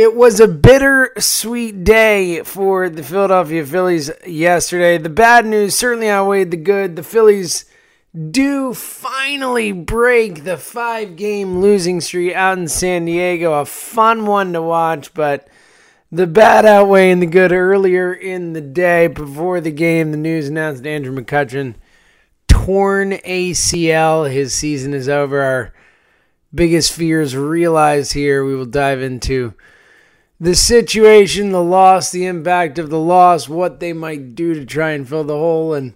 It was a bitter-sweet day for the Philadelphia Phillies yesterday. The bad news certainly outweighed the good. The Phillies do finally break the five game losing streak out in San Diego. A fun one to watch, but the bad outweighing the good earlier in the day before the game. The news announced Andrew McCutchen torn ACL. His season is over. Our biggest fears realized here. We will dive into the situation, the loss, the impact of the loss, what they might do to try and fill the hole, and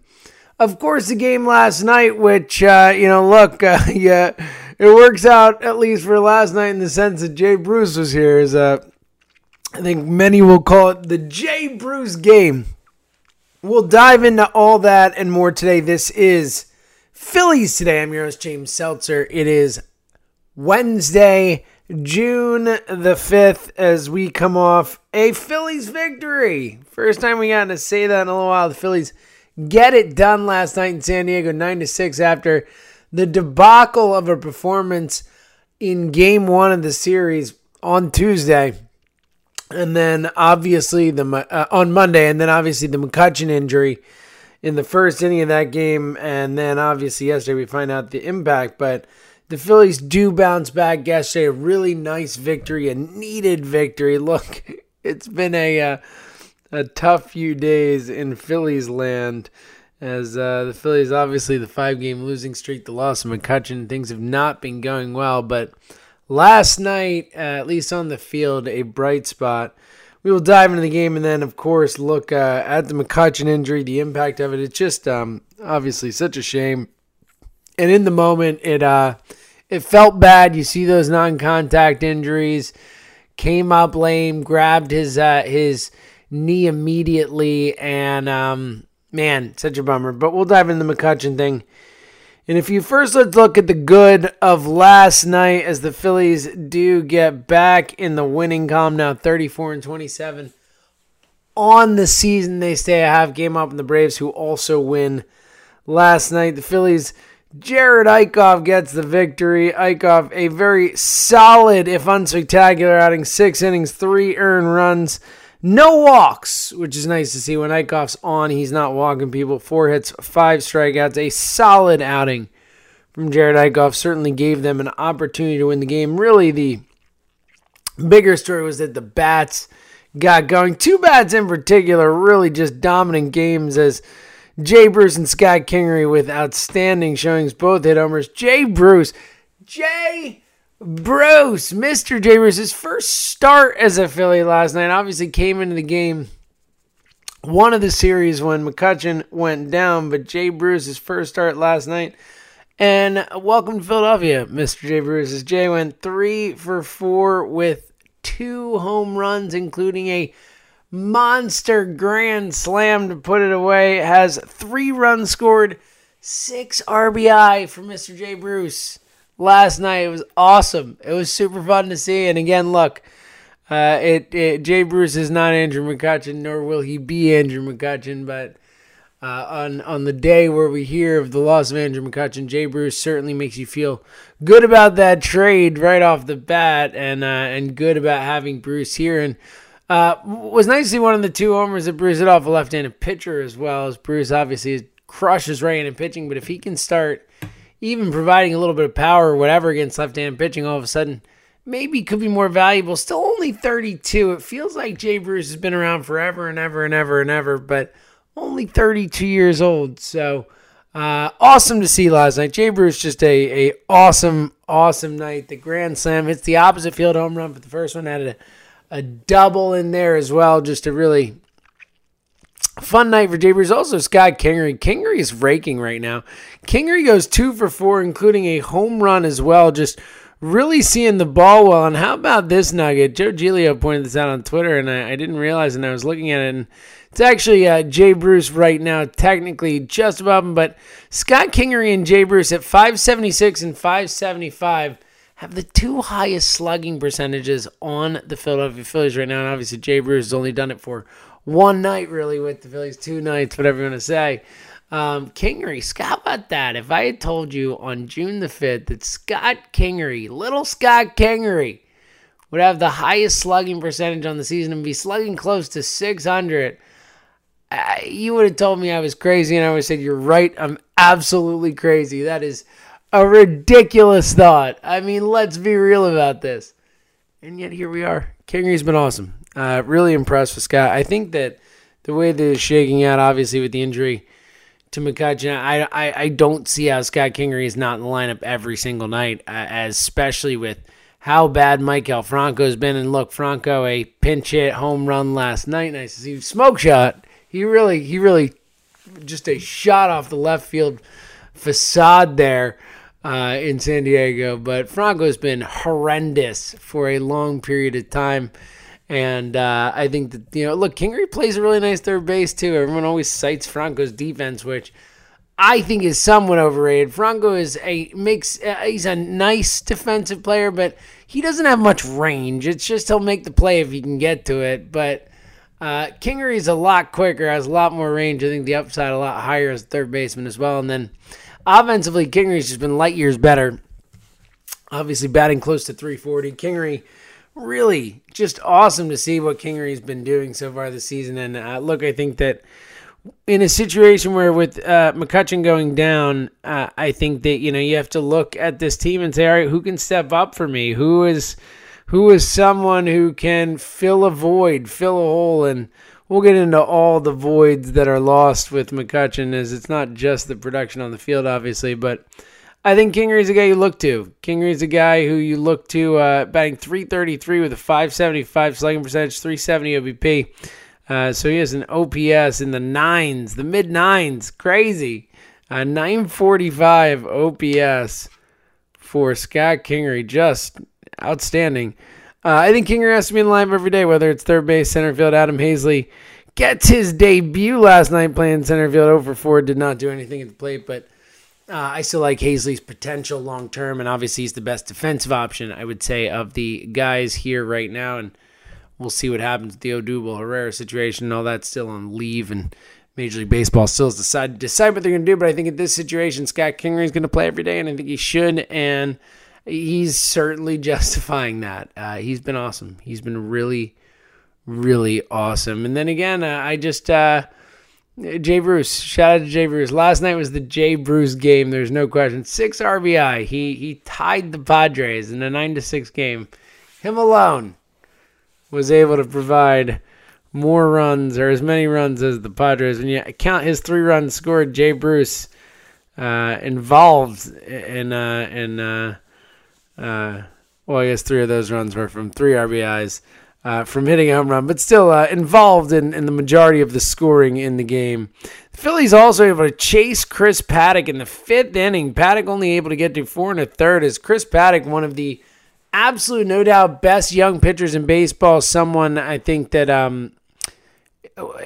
of course the game last night, which uh, you know, look, uh, yeah, it works out at least for last night in the sense that Jay Bruce was here. Is uh, I think many will call it the Jay Bruce game. We'll dive into all that and more today. This is Phillies today. I'm your host James Seltzer. It is Wednesday. June the 5th as we come off a Phillies victory. First time we got to say that in a little while. The Phillies get it done last night in San Diego 9 to 6 after the debacle of a performance in game 1 of the series on Tuesday. And then obviously the uh, on Monday and then obviously the McCutchen injury in the first inning of that game and then obviously yesterday we find out the impact but the Phillies do bounce back yesterday. A really nice victory, a needed victory. Look, it's been a uh, a tough few days in Phillies land. As uh, the Phillies, obviously, the five game losing streak, the loss of McCutchen, things have not been going well. But last night, uh, at least on the field, a bright spot. We will dive into the game and then, of course, look uh, at the McCutchen injury, the impact of it. It's just um, obviously such a shame and in the moment, it uh, it felt bad. You see those non-contact injuries. Came up lame, grabbed his uh, his knee immediately, and um, man, such a bummer. But we'll dive into the McCutchen thing. And if you first let's look at the good of last night as the Phillies do get back in the winning column now 34 and 27 on the season they stay a half game up in the Braves who also win last night the Phillies Jerad Eickhoff gets the victory. Eickhoff, a very solid, if unspectacular outing, six innings, three earned runs, no walks, which is nice to see. When Eickhoff's on, he's not walking people. Four hits, five strikeouts, a solid outing from Jerad Eickhoff. Certainly gave them an opportunity to win the game. Really, the bigger story was that the bats got going. Two bats in particular, really just dominant games as Jay Bruce and Scott Kingery with outstanding showings, both hit homers. Jay Bruce, Jay Bruce, Mr. Jay Bruce, his first start as a Philly last night, obviously came into the game one of the series when McCutchen went down, but Jay Bruce, his first start last night. And welcome to Philadelphia, Mr. Jay Bruce. As Jay went three for four with two home runs, including a monster grand slam to put it away. Has three runs scored, six RBI for Mr. Jay Bruce last night. It was awesome. It was super fun to see. And again, look, uh, it, it Jay Bruce is not Andrew McCutchen, nor will he be Andrew McCutchen, but. Uh, on on the day where we hear of the loss of Andrew McCutchen, Jay Bruce certainly makes you feel good about that trade right off the bat, and uh, and good about having Bruce here. And uh, was nice to see one of the two homers that Bruce hit off a left-handed pitcher as well as Bruce obviously crushes right-handed pitching, but if he can start even providing a little bit of power or whatever against left-handed pitching, all of a sudden maybe could be more valuable. Still only 32. It feels like Jay Bruce has been around forever and ever and ever and ever, but only 32 years old. So uh, awesome to see last night. Jay Bruce just a, a awesome, awesome night. The grand slam hits the opposite field home run for the first one. Had a a double in there as well. Just a really fun night for Jay Bruce. Also, Scott Kingery. Kingery is raking right now. Kingery goes two for four, including a home run as well. Just really seeing the ball well. And how about this nugget? Joe Giglio pointed this out on Twitter, and I, I didn't realize, and I was looking at it, and it's actually uh, Jay Bruce right now, technically just above him, but Scott Kingery and Jay Bruce at 576 and 575 have the two highest slugging percentages on the Philadelphia Phillies right now. And obviously, Jay Bruce has only done it for one night, really, with the Phillies, two nights, whatever you want to say. Um, Kingery, Scott, about that? If I had told you on June the 5th that Scott Kingery, little Scott Kingery, would have the highest slugging percentage on the season and be slugging close to 600. Uh, you would have told me I was crazy, and I would have said, You're right. I'm absolutely crazy. That is a ridiculous thought. I mean, let's be real about this. And yet here we are. Kingery's been awesome. Uh, really impressed with Scott. I think that the way that it's shaking out, obviously, with the injury to McCutchen, I, I, I don't see how Scott Kingery is not in the lineup every single night, uh, especially with – how bad Maikel Franco's been. And look, Franco a pinch hit home run last night. Nice to see smoke shot. He really, he really, just a shot off the left field facade there uh, in San Diego. But Franco's been horrendous for a long period of time. And uh, I think that, you know, look, Kingery plays a really nice third base, too. Everyone always cites Franco's defense, which I think is somewhat overrated. Franco is a makes uh, he's a nice defensive player, but he doesn't have much range. It's just he'll make the play if he can get to it. But uh, Kingery's a lot quicker, has a lot more range. I think the upside a lot higher as third baseman as well. And then offensively, Kingery's just been light years better. Obviously, batting close to 340. Kingery really just awesome to see what Kingery's been doing so far this season. And uh, look, I think that in a situation where with uh, McCutchen going down, uh, I think that you know you have to look at this team and say, all right, who can step up for me? Who is who is someone who can fill a void, fill a hole, and we'll get into all the voids that are lost with McCutchen. As it's not just the production on the field, obviously, but I think Kingery's a guy you look to. Kingery's a guy who you look to, uh, batting 333 with a 575 slugging percentage, 370 OBP. Uh, so he has an OPS in the nines, the mid nines. Crazy. Uh, 945 OPS for Scott Kingery. Just outstanding. Uh, I think Kingery has to be in line every day, whether it's third base, center field. Adam Haseley gets his debut last night playing center field over four. Did not do anything at the plate, but uh, I still like Haseley's potential long term, and obviously he's the best defensive option, I would say, of the guys here right now. And we'll see what happens with the Odubel Herrera situation and all that still on leave and Major League Baseball still has decided decide what they're going to do. But I think in this situation, Scott Kingery is going to play every day, and I think he should. And he's certainly justifying that. Uh, he's been awesome. He's been really, really awesome. And then again, uh, I just uh, Jay Bruce. Shout out to Jay Bruce. Last night was the Jay Bruce game. There's no question. Six RBI. He he tied the Padres in a nine to six game. Him alone was able to provide more runs or as many runs as the Padres. When you count his three runs scored, Jay Bruce uh, involved in uh, in uh, uh, well, I guess three of those runs were from three RBIs. Uh, from hitting a home run, but still uh, involved in, in the majority of the scoring in the game. The Phillies also able to chase Chris Paddack in the fifth inning. Paddack only able to get to four and a third as Chris Paddack, one of the absolute no doubt best young pitchers in baseball. Someone I think that um,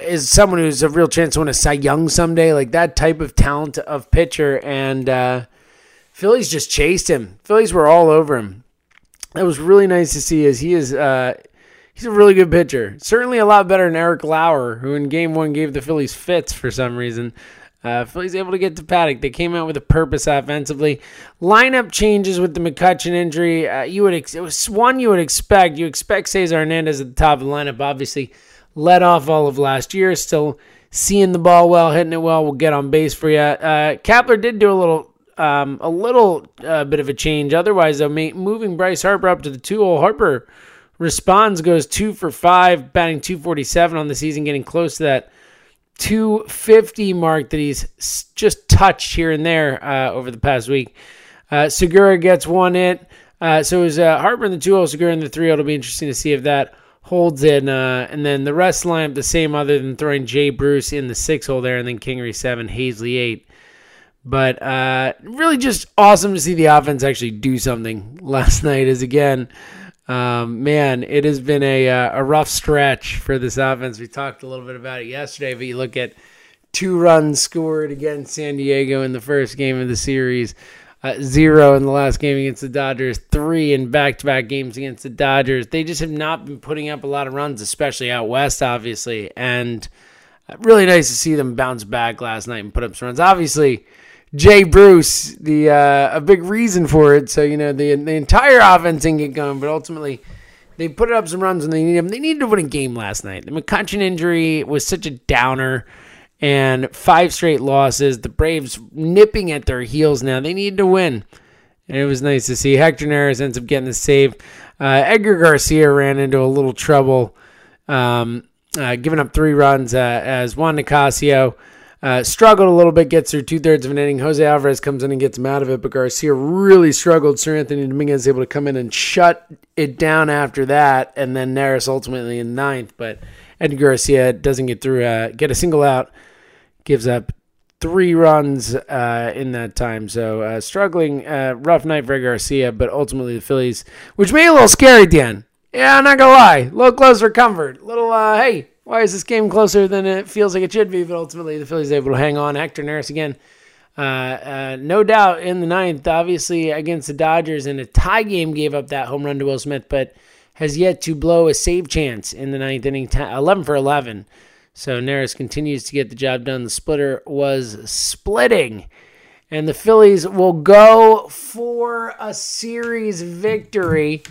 is someone who's a real chance to win a Cy Young someday. Like that type of talent of pitcher, and uh, Phillies just chased him. Phillies were all over him. That was really nice to see. As he is, uh, he's a really good pitcher. Certainly a lot better than Eric Lauer, who in Game One gave the Phillies fits for some reason. Uh, Phillies able to get to Paddack. They came out with a purpose offensively. Lineup changes with the McCutchen injury. Uh, you would ex- it was one you would expect. You expect Cesar Hernandez at the top of the lineup. Obviously, led off all of last year. Still seeing the ball well, hitting it well. Will get on base for you. Uh, Kapler did do a little, um, a little uh, bit of a change. Otherwise, though, moving Bryce Harper up to the two hole. Harper responds, goes two for five, batting 247 on the season, getting close to that 250 mark that he's just touched here and there uh, over the past week. Uh, Segura gets one hit. Uh, so was uh, Harper in the 2 0, Segura in the 3 0. It'll be interesting to see if that holds in. Uh, and then the rest lineup the same, other than throwing Jay Bruce in the 6 hole there, and then Kingery 7, Haseley 8. But uh, really just awesome to see the offense actually do something last night, as again, um, man, it has been a uh, a rough stretch for this offense. We talked a little bit about it yesterday, but you look at two runs scored against San Diego in the first game of the series, uh, zero in the last game against the Dodgers, three in back to back games against the Dodgers. They just have not been putting up a lot of runs, especially out west, obviously, and uh, really nice to see them bounce back last night and put up some runs. Obviously Jay Bruce, the uh, a big reason for it. So you know the the entire offense didn't get going, but ultimately They put up some runs and they need them. They needed to win a game last night. The McCutchen injury was such a downer, and five straight losses. The Braves nipping at their heels now. They need to win. And it was nice to see. Hector Neris ends up getting the save. Uh, Edgar Garcia ran into a little trouble, um, uh, giving up three runs uh, as Juan Nicasio uh, struggled a little bit, gets through two thirds of an inning. Jose Alvarez comes in and gets him out of it, but Garcia really struggled. Seranthony Dominguez able to come in and shut it down after that, and then Neris ultimately in ninth. But Edgar Garcia doesn't get through, uh, get a single out, gives up three runs uh, in that time. So uh, struggling, uh, rough night for Garcia, but ultimately the Phillies, which made it a little scary end. Yeah, I'm not gonna lie, a little close for comfort. Little, hey, why is this game closer than it feels like it should be? But ultimately, the Phillies able to hang on. Hector Neris again, uh, uh, no doubt in the ninth, obviously against the Dodgers in a tie game, gave up that home run to Will Smith, but has yet to blow a save chance in the ninth inning, 10, 11 for 11. So Neris continues to get the job done. The splitter was splitting. And the Phillies will go for a series victory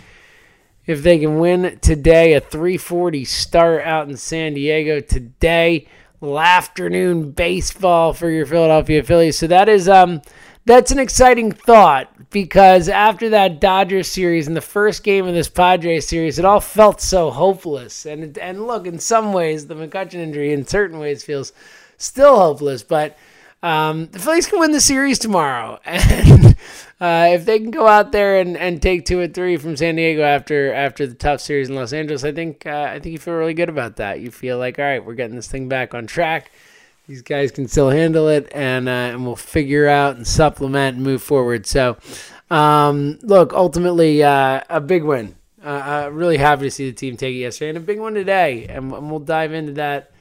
if they can win today. A 340 start out in San Diego today. Afternoon baseball for your Philadelphia Phillies. So that is um that's an exciting thought because after that Dodgers series and the first game of this Padres series, it all felt so hopeless. And and look, in some ways, the McCutchen injury in certain ways feels still hopeless, but um, the Phillies can win the series tomorrow, and uh, if they can go out there and, and take two or three from San Diego after after the tough series in Los Angeles, I think uh, I think you feel really good about that. You feel like, all right, we're getting this thing back on track. These guys can still handle it, and uh, and we'll figure out and supplement and move forward. So, um, look, ultimately, uh, a big win. Uh, uh, really happy to see the team take it yesterday, and a big one today, and, and we'll dive into that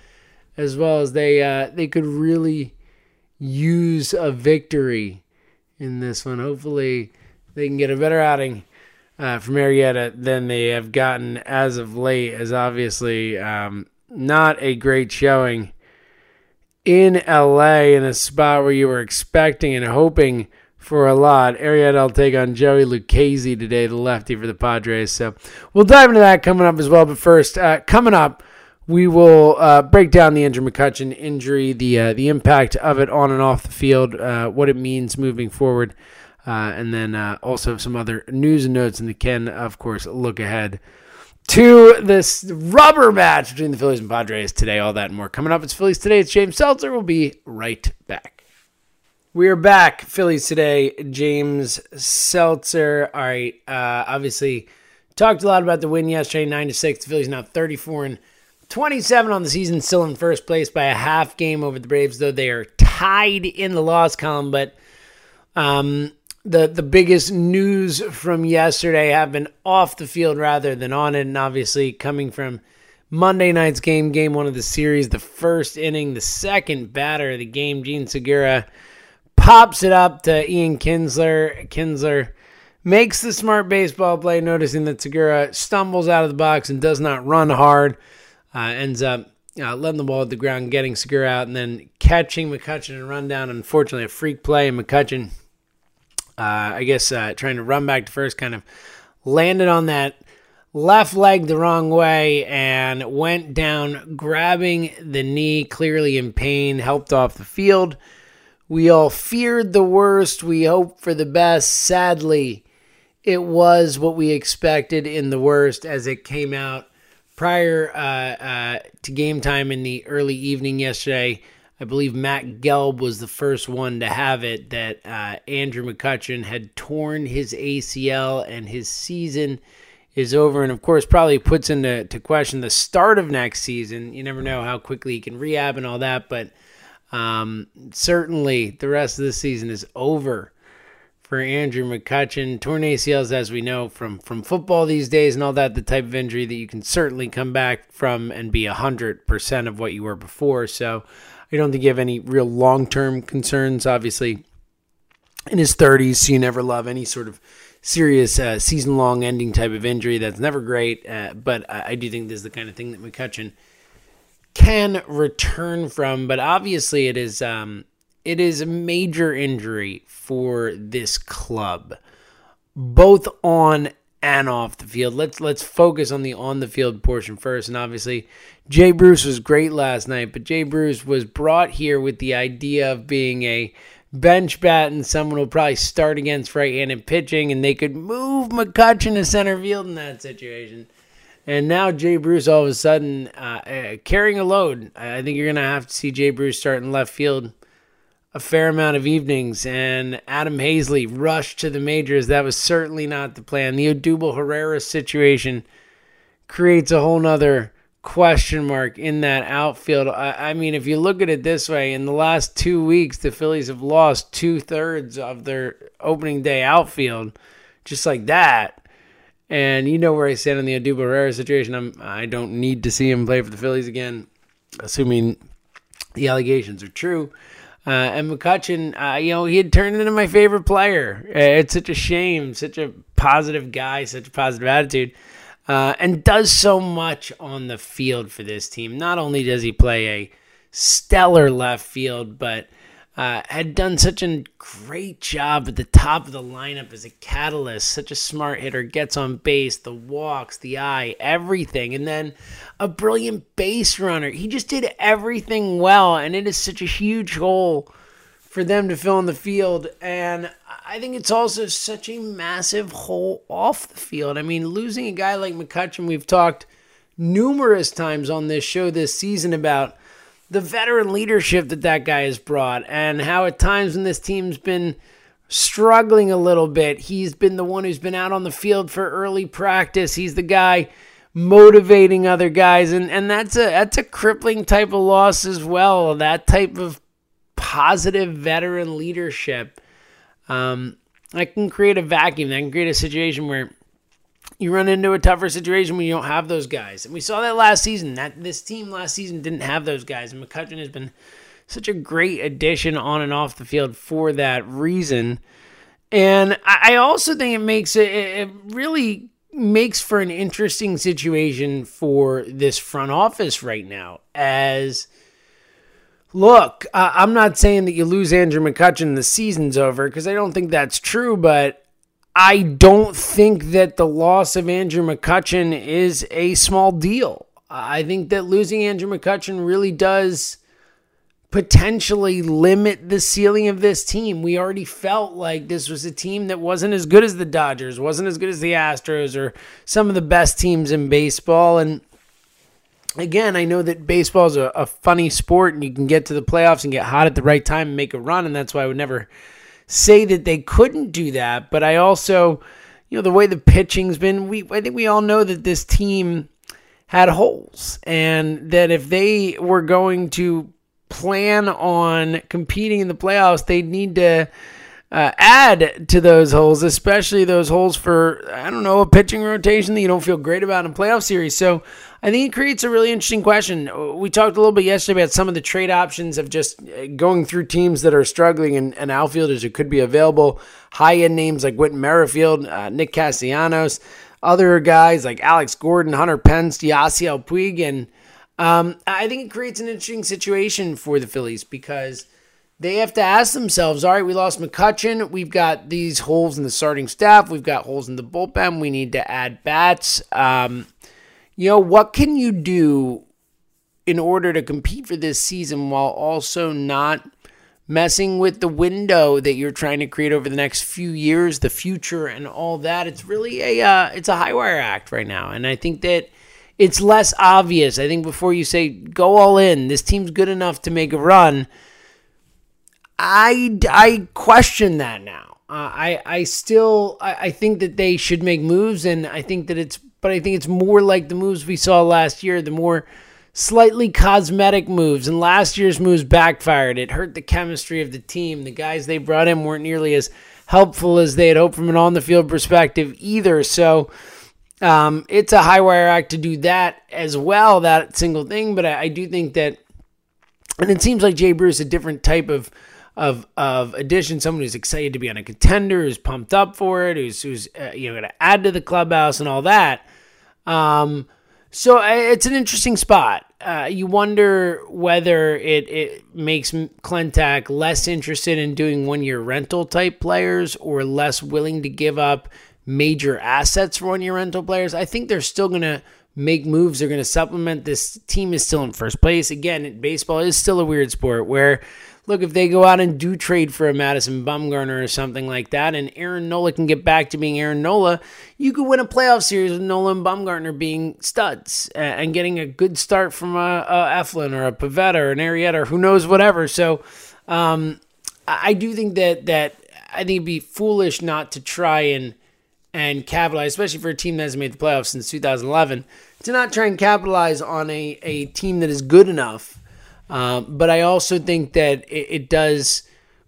as well as they they could really use a victory in this one. Hopefully, they can get a better outing uh, from Arrieta than they have gotten as of late, as obviously um, not a great showing in LA in a spot where you were expecting and hoping for a lot. Arrieta will take on Joey Lucchesi today, the lefty for the Padres. So we'll dive into that coming up as well. But first, uh, coming up, we will uh, break down the Andrew McCutchen injury, the uh, the impact of it on and off the field, uh, what it means moving forward, uh, and then uh, also some other news and notes. And can, of course, look ahead to this rubber match between the Phillies and Padres today. All that and more coming up. It's Phillies today. It's James Seltzer. We'll be right back. We are back, Phillies today. James Seltzer. All right. Uh, obviously, talked a lot about the win yesterday, nine to six. The Phillies now thirty four and 27 on the season, still in first place by a half game over the Braves, though they are tied in the loss column. But um, the the biggest news from yesterday happened off the field rather than on it, and obviously coming from Monday night's game, game one of the series, the first inning, the second batter of the game, Jean Segura pops it up to Ian Kinsler. Kinsler makes the smart baseball play, noticing that Segura stumbles out of the box and does not run hard ends up uh, letting the ball at the ground, getting Segura out, and then catching McCutchen and run down. Unfortunately, a freak play, and McCutchen, uh, I guess, uh, trying to run back to first, kind of landed on that left leg the wrong way and went down, grabbing the knee, clearly in pain, helped off the field. We all feared the worst. We hoped for the best. Sadly, it was what we expected in the worst as it came out prior uh, uh, to game time in the early evening yesterday, I believe Matt Gelb was the first one to have it that uh, Andrew McCutchen had torn his ACL and his season is over. And of course, probably puts into to question the start of next season. You never know how quickly he can rehab and all that, but um, certainly the rest of the season is over for Andrew McCutchen. Torn ACLs, as we know from from football these days and all that, the type of injury that you can certainly come back from and be hundred percent of what you were before. So I don't think you have any real long term concerns. Obviously, in his thirties, so you never love any sort of serious uh, season long ending type of injury. That's never great, uh, but I, I do think this is the kind of thing that McCutchen can return from. But obviously, it is. Um, it is a major injury for this club, both on and off the field. Let's let's focus on the on the field portion first. And obviously, Jay Bruce was great last night, but Jay Bruce was brought here with the idea of being a bench bat and someone will probably start against right-handed pitching, and they could move McCutchen to center field in that situation. And now Jay Bruce all of a sudden uh, uh, carrying a load. I think you're going to have to see Jay Bruce start in left field a fair amount of evenings, and Adam Haseley rushed to the majors. That was certainly not the plan. The Odubel Herrera situation creates a whole nother question mark in that outfield. I, I, mean, if you look at it this way, in the last two weeks, the Phillies have lost two thirds of their opening day outfield, just like that. And you know where I stand on the Odubel Herrera situation. I'm I don't need to see him play for the Phillies again, assuming the allegations are true. Uh, and McCutchen, uh, you know, he had turned into my favorite player. Uh, it's such a shame, such a positive guy, such a positive attitude, uh, and does so much on the field for this team. Not only does he play a stellar left field, but uh, had done such a great job at the top of the lineup as a catalyst, such a smart hitter, gets on base, the walks, the eye, everything. And then a brilliant base runner. He just did everything well, and it is such a huge hole for them to fill in the field. And I think it's also such a massive hole off the field. I mean, losing a guy like McCutchen, we've talked numerous times on this show this season about the veteran leadership that that guy has brought and how at times when this team's been struggling a little bit, he's been the one who's been out on the field for early practice. He's the guy motivating other guys and and that's a that's a crippling type of loss as well. That type of positive veteran leadership um that can create a vacuum. That can create a situation where you run into a tougher situation when you don't have those guys. And we saw that last season. That this team last season didn't have those guys. And McCutchen has been such a great addition on and off the field for that reason. And I also think it makes it, it really makes for an interesting situation for this front office right now. As look, I'm not saying that you lose Andrew McCutchen, the season's over, because I don't think that's true, but I don't think that the loss of Andrew McCutchen is a small deal. I think that losing Andrew McCutchen really does potentially limit the ceiling of this team. We already felt like this was a team that wasn't as good as the Dodgers, wasn't as good as the Astros or some of the best teams in baseball. And again, I know that baseball is a, a funny sport and you can get to the playoffs and get hot at the right time and make a run. And that's why I would never say that they couldn't do that, but I also, you know, the way the pitching's been, we I think we all know that this team had holes and that if they were going to plan on competing in the playoffs, they'd need to uh, add to those holes, especially those holes for, I don't know, a pitching rotation that you don't feel great about in a playoff series. So I think it creates a really interesting question. We talked a little bit yesterday about some of the trade options of just uh, going through teams that are struggling and, and outfielders who could be available. High end names like Whit Merrifield, uh, Nick Castellanos, other guys like Alex Gordon, Hunter Pence, Yasiel Puig. And um, I think it creates an interesting situation for the Phillies because they have to ask themselves all right, we lost McCutchen. We've got these holes in the starting staff. We've got holes in the bullpen. We need to add bats. Um, you know, what can you do in order to compete for this season while also not messing with the window that you're trying to create over the next few years, the future and all that? It's really a uh, it's a high wire act right now. And I think that it's less obvious. I think before you say go all in, this team's good enough to make a run. I, I question that now. Uh, I I still I, I think that they should make moves, and I think that it's but I think it's more like the moves we saw last year, the more slightly cosmetic moves. And last year's moves backfired. It hurt the chemistry of the team. The guys they brought in weren't nearly as helpful as they had hoped from an on the field perspective either. So um, it's a high wire act to do that as well, that single thing. But I, I do think that, and it seems like Jay Bruce, a different type of of of addition, someone who's excited to be on a contender, who's pumped up for it, who's who's uh, you know going to add to the clubhouse and all that. Um, so uh, it's an interesting spot. Uh, you wonder whether it, it makes Klentak less interested in doing one year rental type players or less willing to give up major assets for one year rental players. I think they're still going to make moves. They're going to supplement. This team is still in first place. Again, baseball is still a weird sport where, look, if they go out and do trade for a Madison Bumgarner or something like that, and Aaron Nola can get back to being Aaron Nola, you could win a playoff series with Nola and Bumgarner being studs and getting a good start from a, a Eflin or a Pivetta or an Arrieta or who knows whatever. So, um, I do think that that I think it'd be foolish not to try and and capitalize, especially for a team that hasn't made the playoffs since 2011, to not try and capitalize on a, a team that is good enough. Uh, but I also think that it, it, does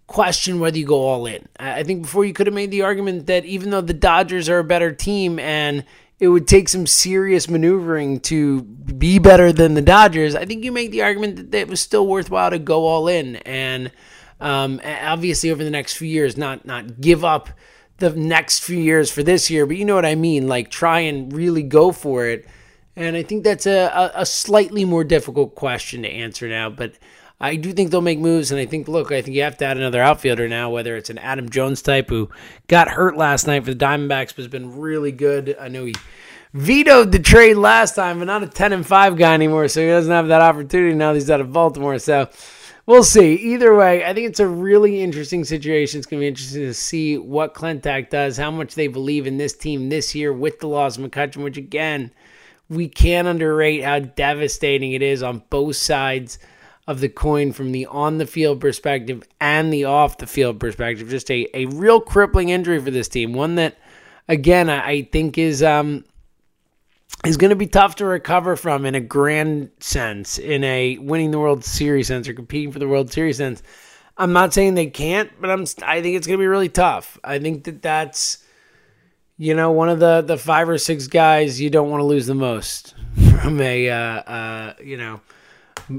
question whether you go all in. I think before you could have made the argument that even though the Dodgers are a better team and it would take some serious maneuvering to be better than the Dodgers, I think you make the argument that it was still worthwhile to go all in and um, obviously, over the next few years, not not give up the next few years for this year, but you know what I mean. Like try and really go for it. And I think that's a, a, slightly more difficult question to answer now, but. I do think they'll make moves, and I think, look, I think you have to add another outfielder now, whether it's an Adam Jones type who got hurt last night for the Diamondbacks, but has been really good. I know he vetoed the trade last time, but not a 10 and 5 guy anymore, so he doesn't have that opportunity now he's out of Baltimore. So we'll see. Either way, I think it's a really interesting situation. It's going to be interesting to see what Klentak does, how much they believe in this team this year with the loss of McCutchen, which again, we can't underrate how devastating it is on both sides of the coin from the on the field perspective and the off the field perspective. Just a, a real crippling injury for this team. One that, again, I, I think is um, is going to be tough to recover from in a grand sense, in a winning the World Series sense or competing for the World Series sense. I'm not saying they can't, but I'm I think it's going to be really tough. I think that that's you know one of the the five or six guys you don't want to lose the most from a uh, uh, you know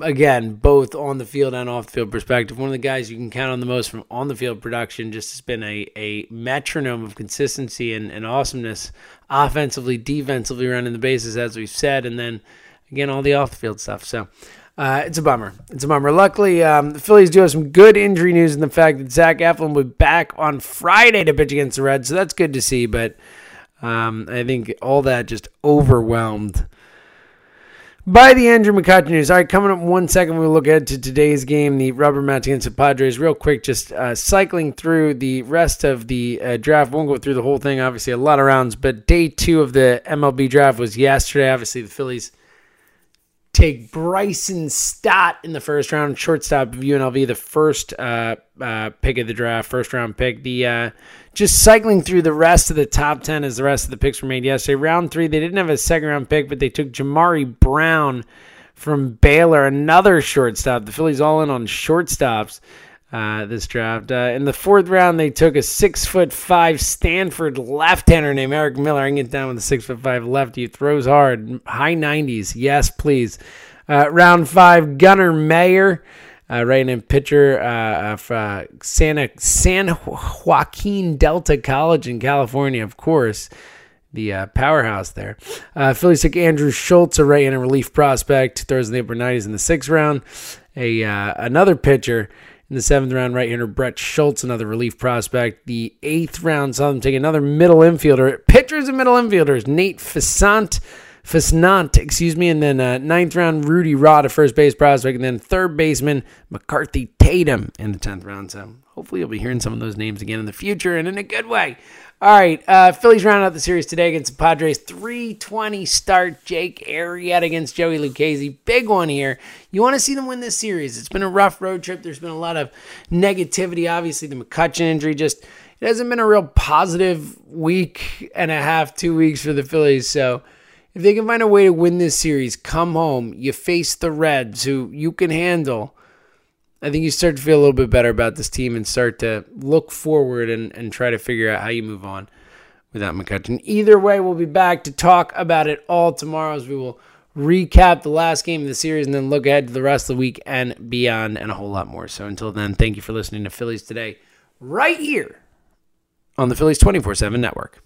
again, both on the field and off the field perspective. One of the guys you can count on the most from on the field production just has been a, a metronome of consistency and, and awesomeness offensively, defensively running the bases, as we've said, and then again, all the off the field stuff. So uh, it's a bummer. It's a bummer. Luckily, um, the Phillies do have some good injury news in the fact that Zach Eflin will be back on Friday to pitch against the Reds, so that's good to see. But um, I think all that just overwhelmed by the Andrew McCutchen news. All right, coming up one second, we'll look ahead to today's game, the rubber match against the Padres. Real quick, just uh, cycling through the rest of the uh, draft. Won't go through the whole thing, obviously, a lot of rounds, but day two of the MLB draft was yesterday. Obviously, the Phillies take Bryson Stott in the first round, shortstop of UNLV, the first uh, uh, pick of the draft, first round pick. The uh, just cycling through the rest of the top 10 as the rest of the picks were made yesterday. Round three, they didn't have a second round pick, but they took Jamari Brown from Baylor, another shortstop. The Phillies all in on shortstops. Uh, this draft. Uh, in the fourth round, they took a six foot five Stanford left-hander named Eric Miller. I can get down with a six foot five lefty. Throws hard, high nineties. Yes, please. Uh, round five, Gunnar Mayer, uh, right-hand pitcher uh, of uh, Santa San Joaquin Delta College in California, of course. The uh, powerhouse there. Phillies took Andrew Schultz, a right-handed relief prospect, throws in the upper 90s in the sixth round. A another pitcher in the seventh round, right-hander Brett Schulze, another relief prospect. The eighth round saw them take another middle infielder. Pitchers and middle infielders, Nate Fasant Fasnant, excuse me, and then uh, ninth round Rudy Rod, a first base prospect, and then third baseman McCarthy Tatum in the tenth round. So hopefully you'll be hearing some of those names again in the future and in a good way. All right, uh, Phillies round out the series today against the Padres. 320 start. Jake Arrieta against Joey Lucchesi. Big one here. You want to see them win this series. It's been a rough road trip. There's been a lot of negativity. Obviously, the McCutchen injury just it hasn't been a real positive week and a half, two weeks for the Phillies. So if they can find a way to win this series, come home, you face the Reds, who you can handle. I think you start to feel a little bit better about this team and start to look forward and, and try to figure out how you move on without McCutchen. Either way, we'll be back to talk about it all tomorrow as we will recap the last game of the series and then look ahead to the rest of the week and beyond and a whole lot more. So until then, thank you for listening to Phillies Today right here on the Phillies 24 7 network.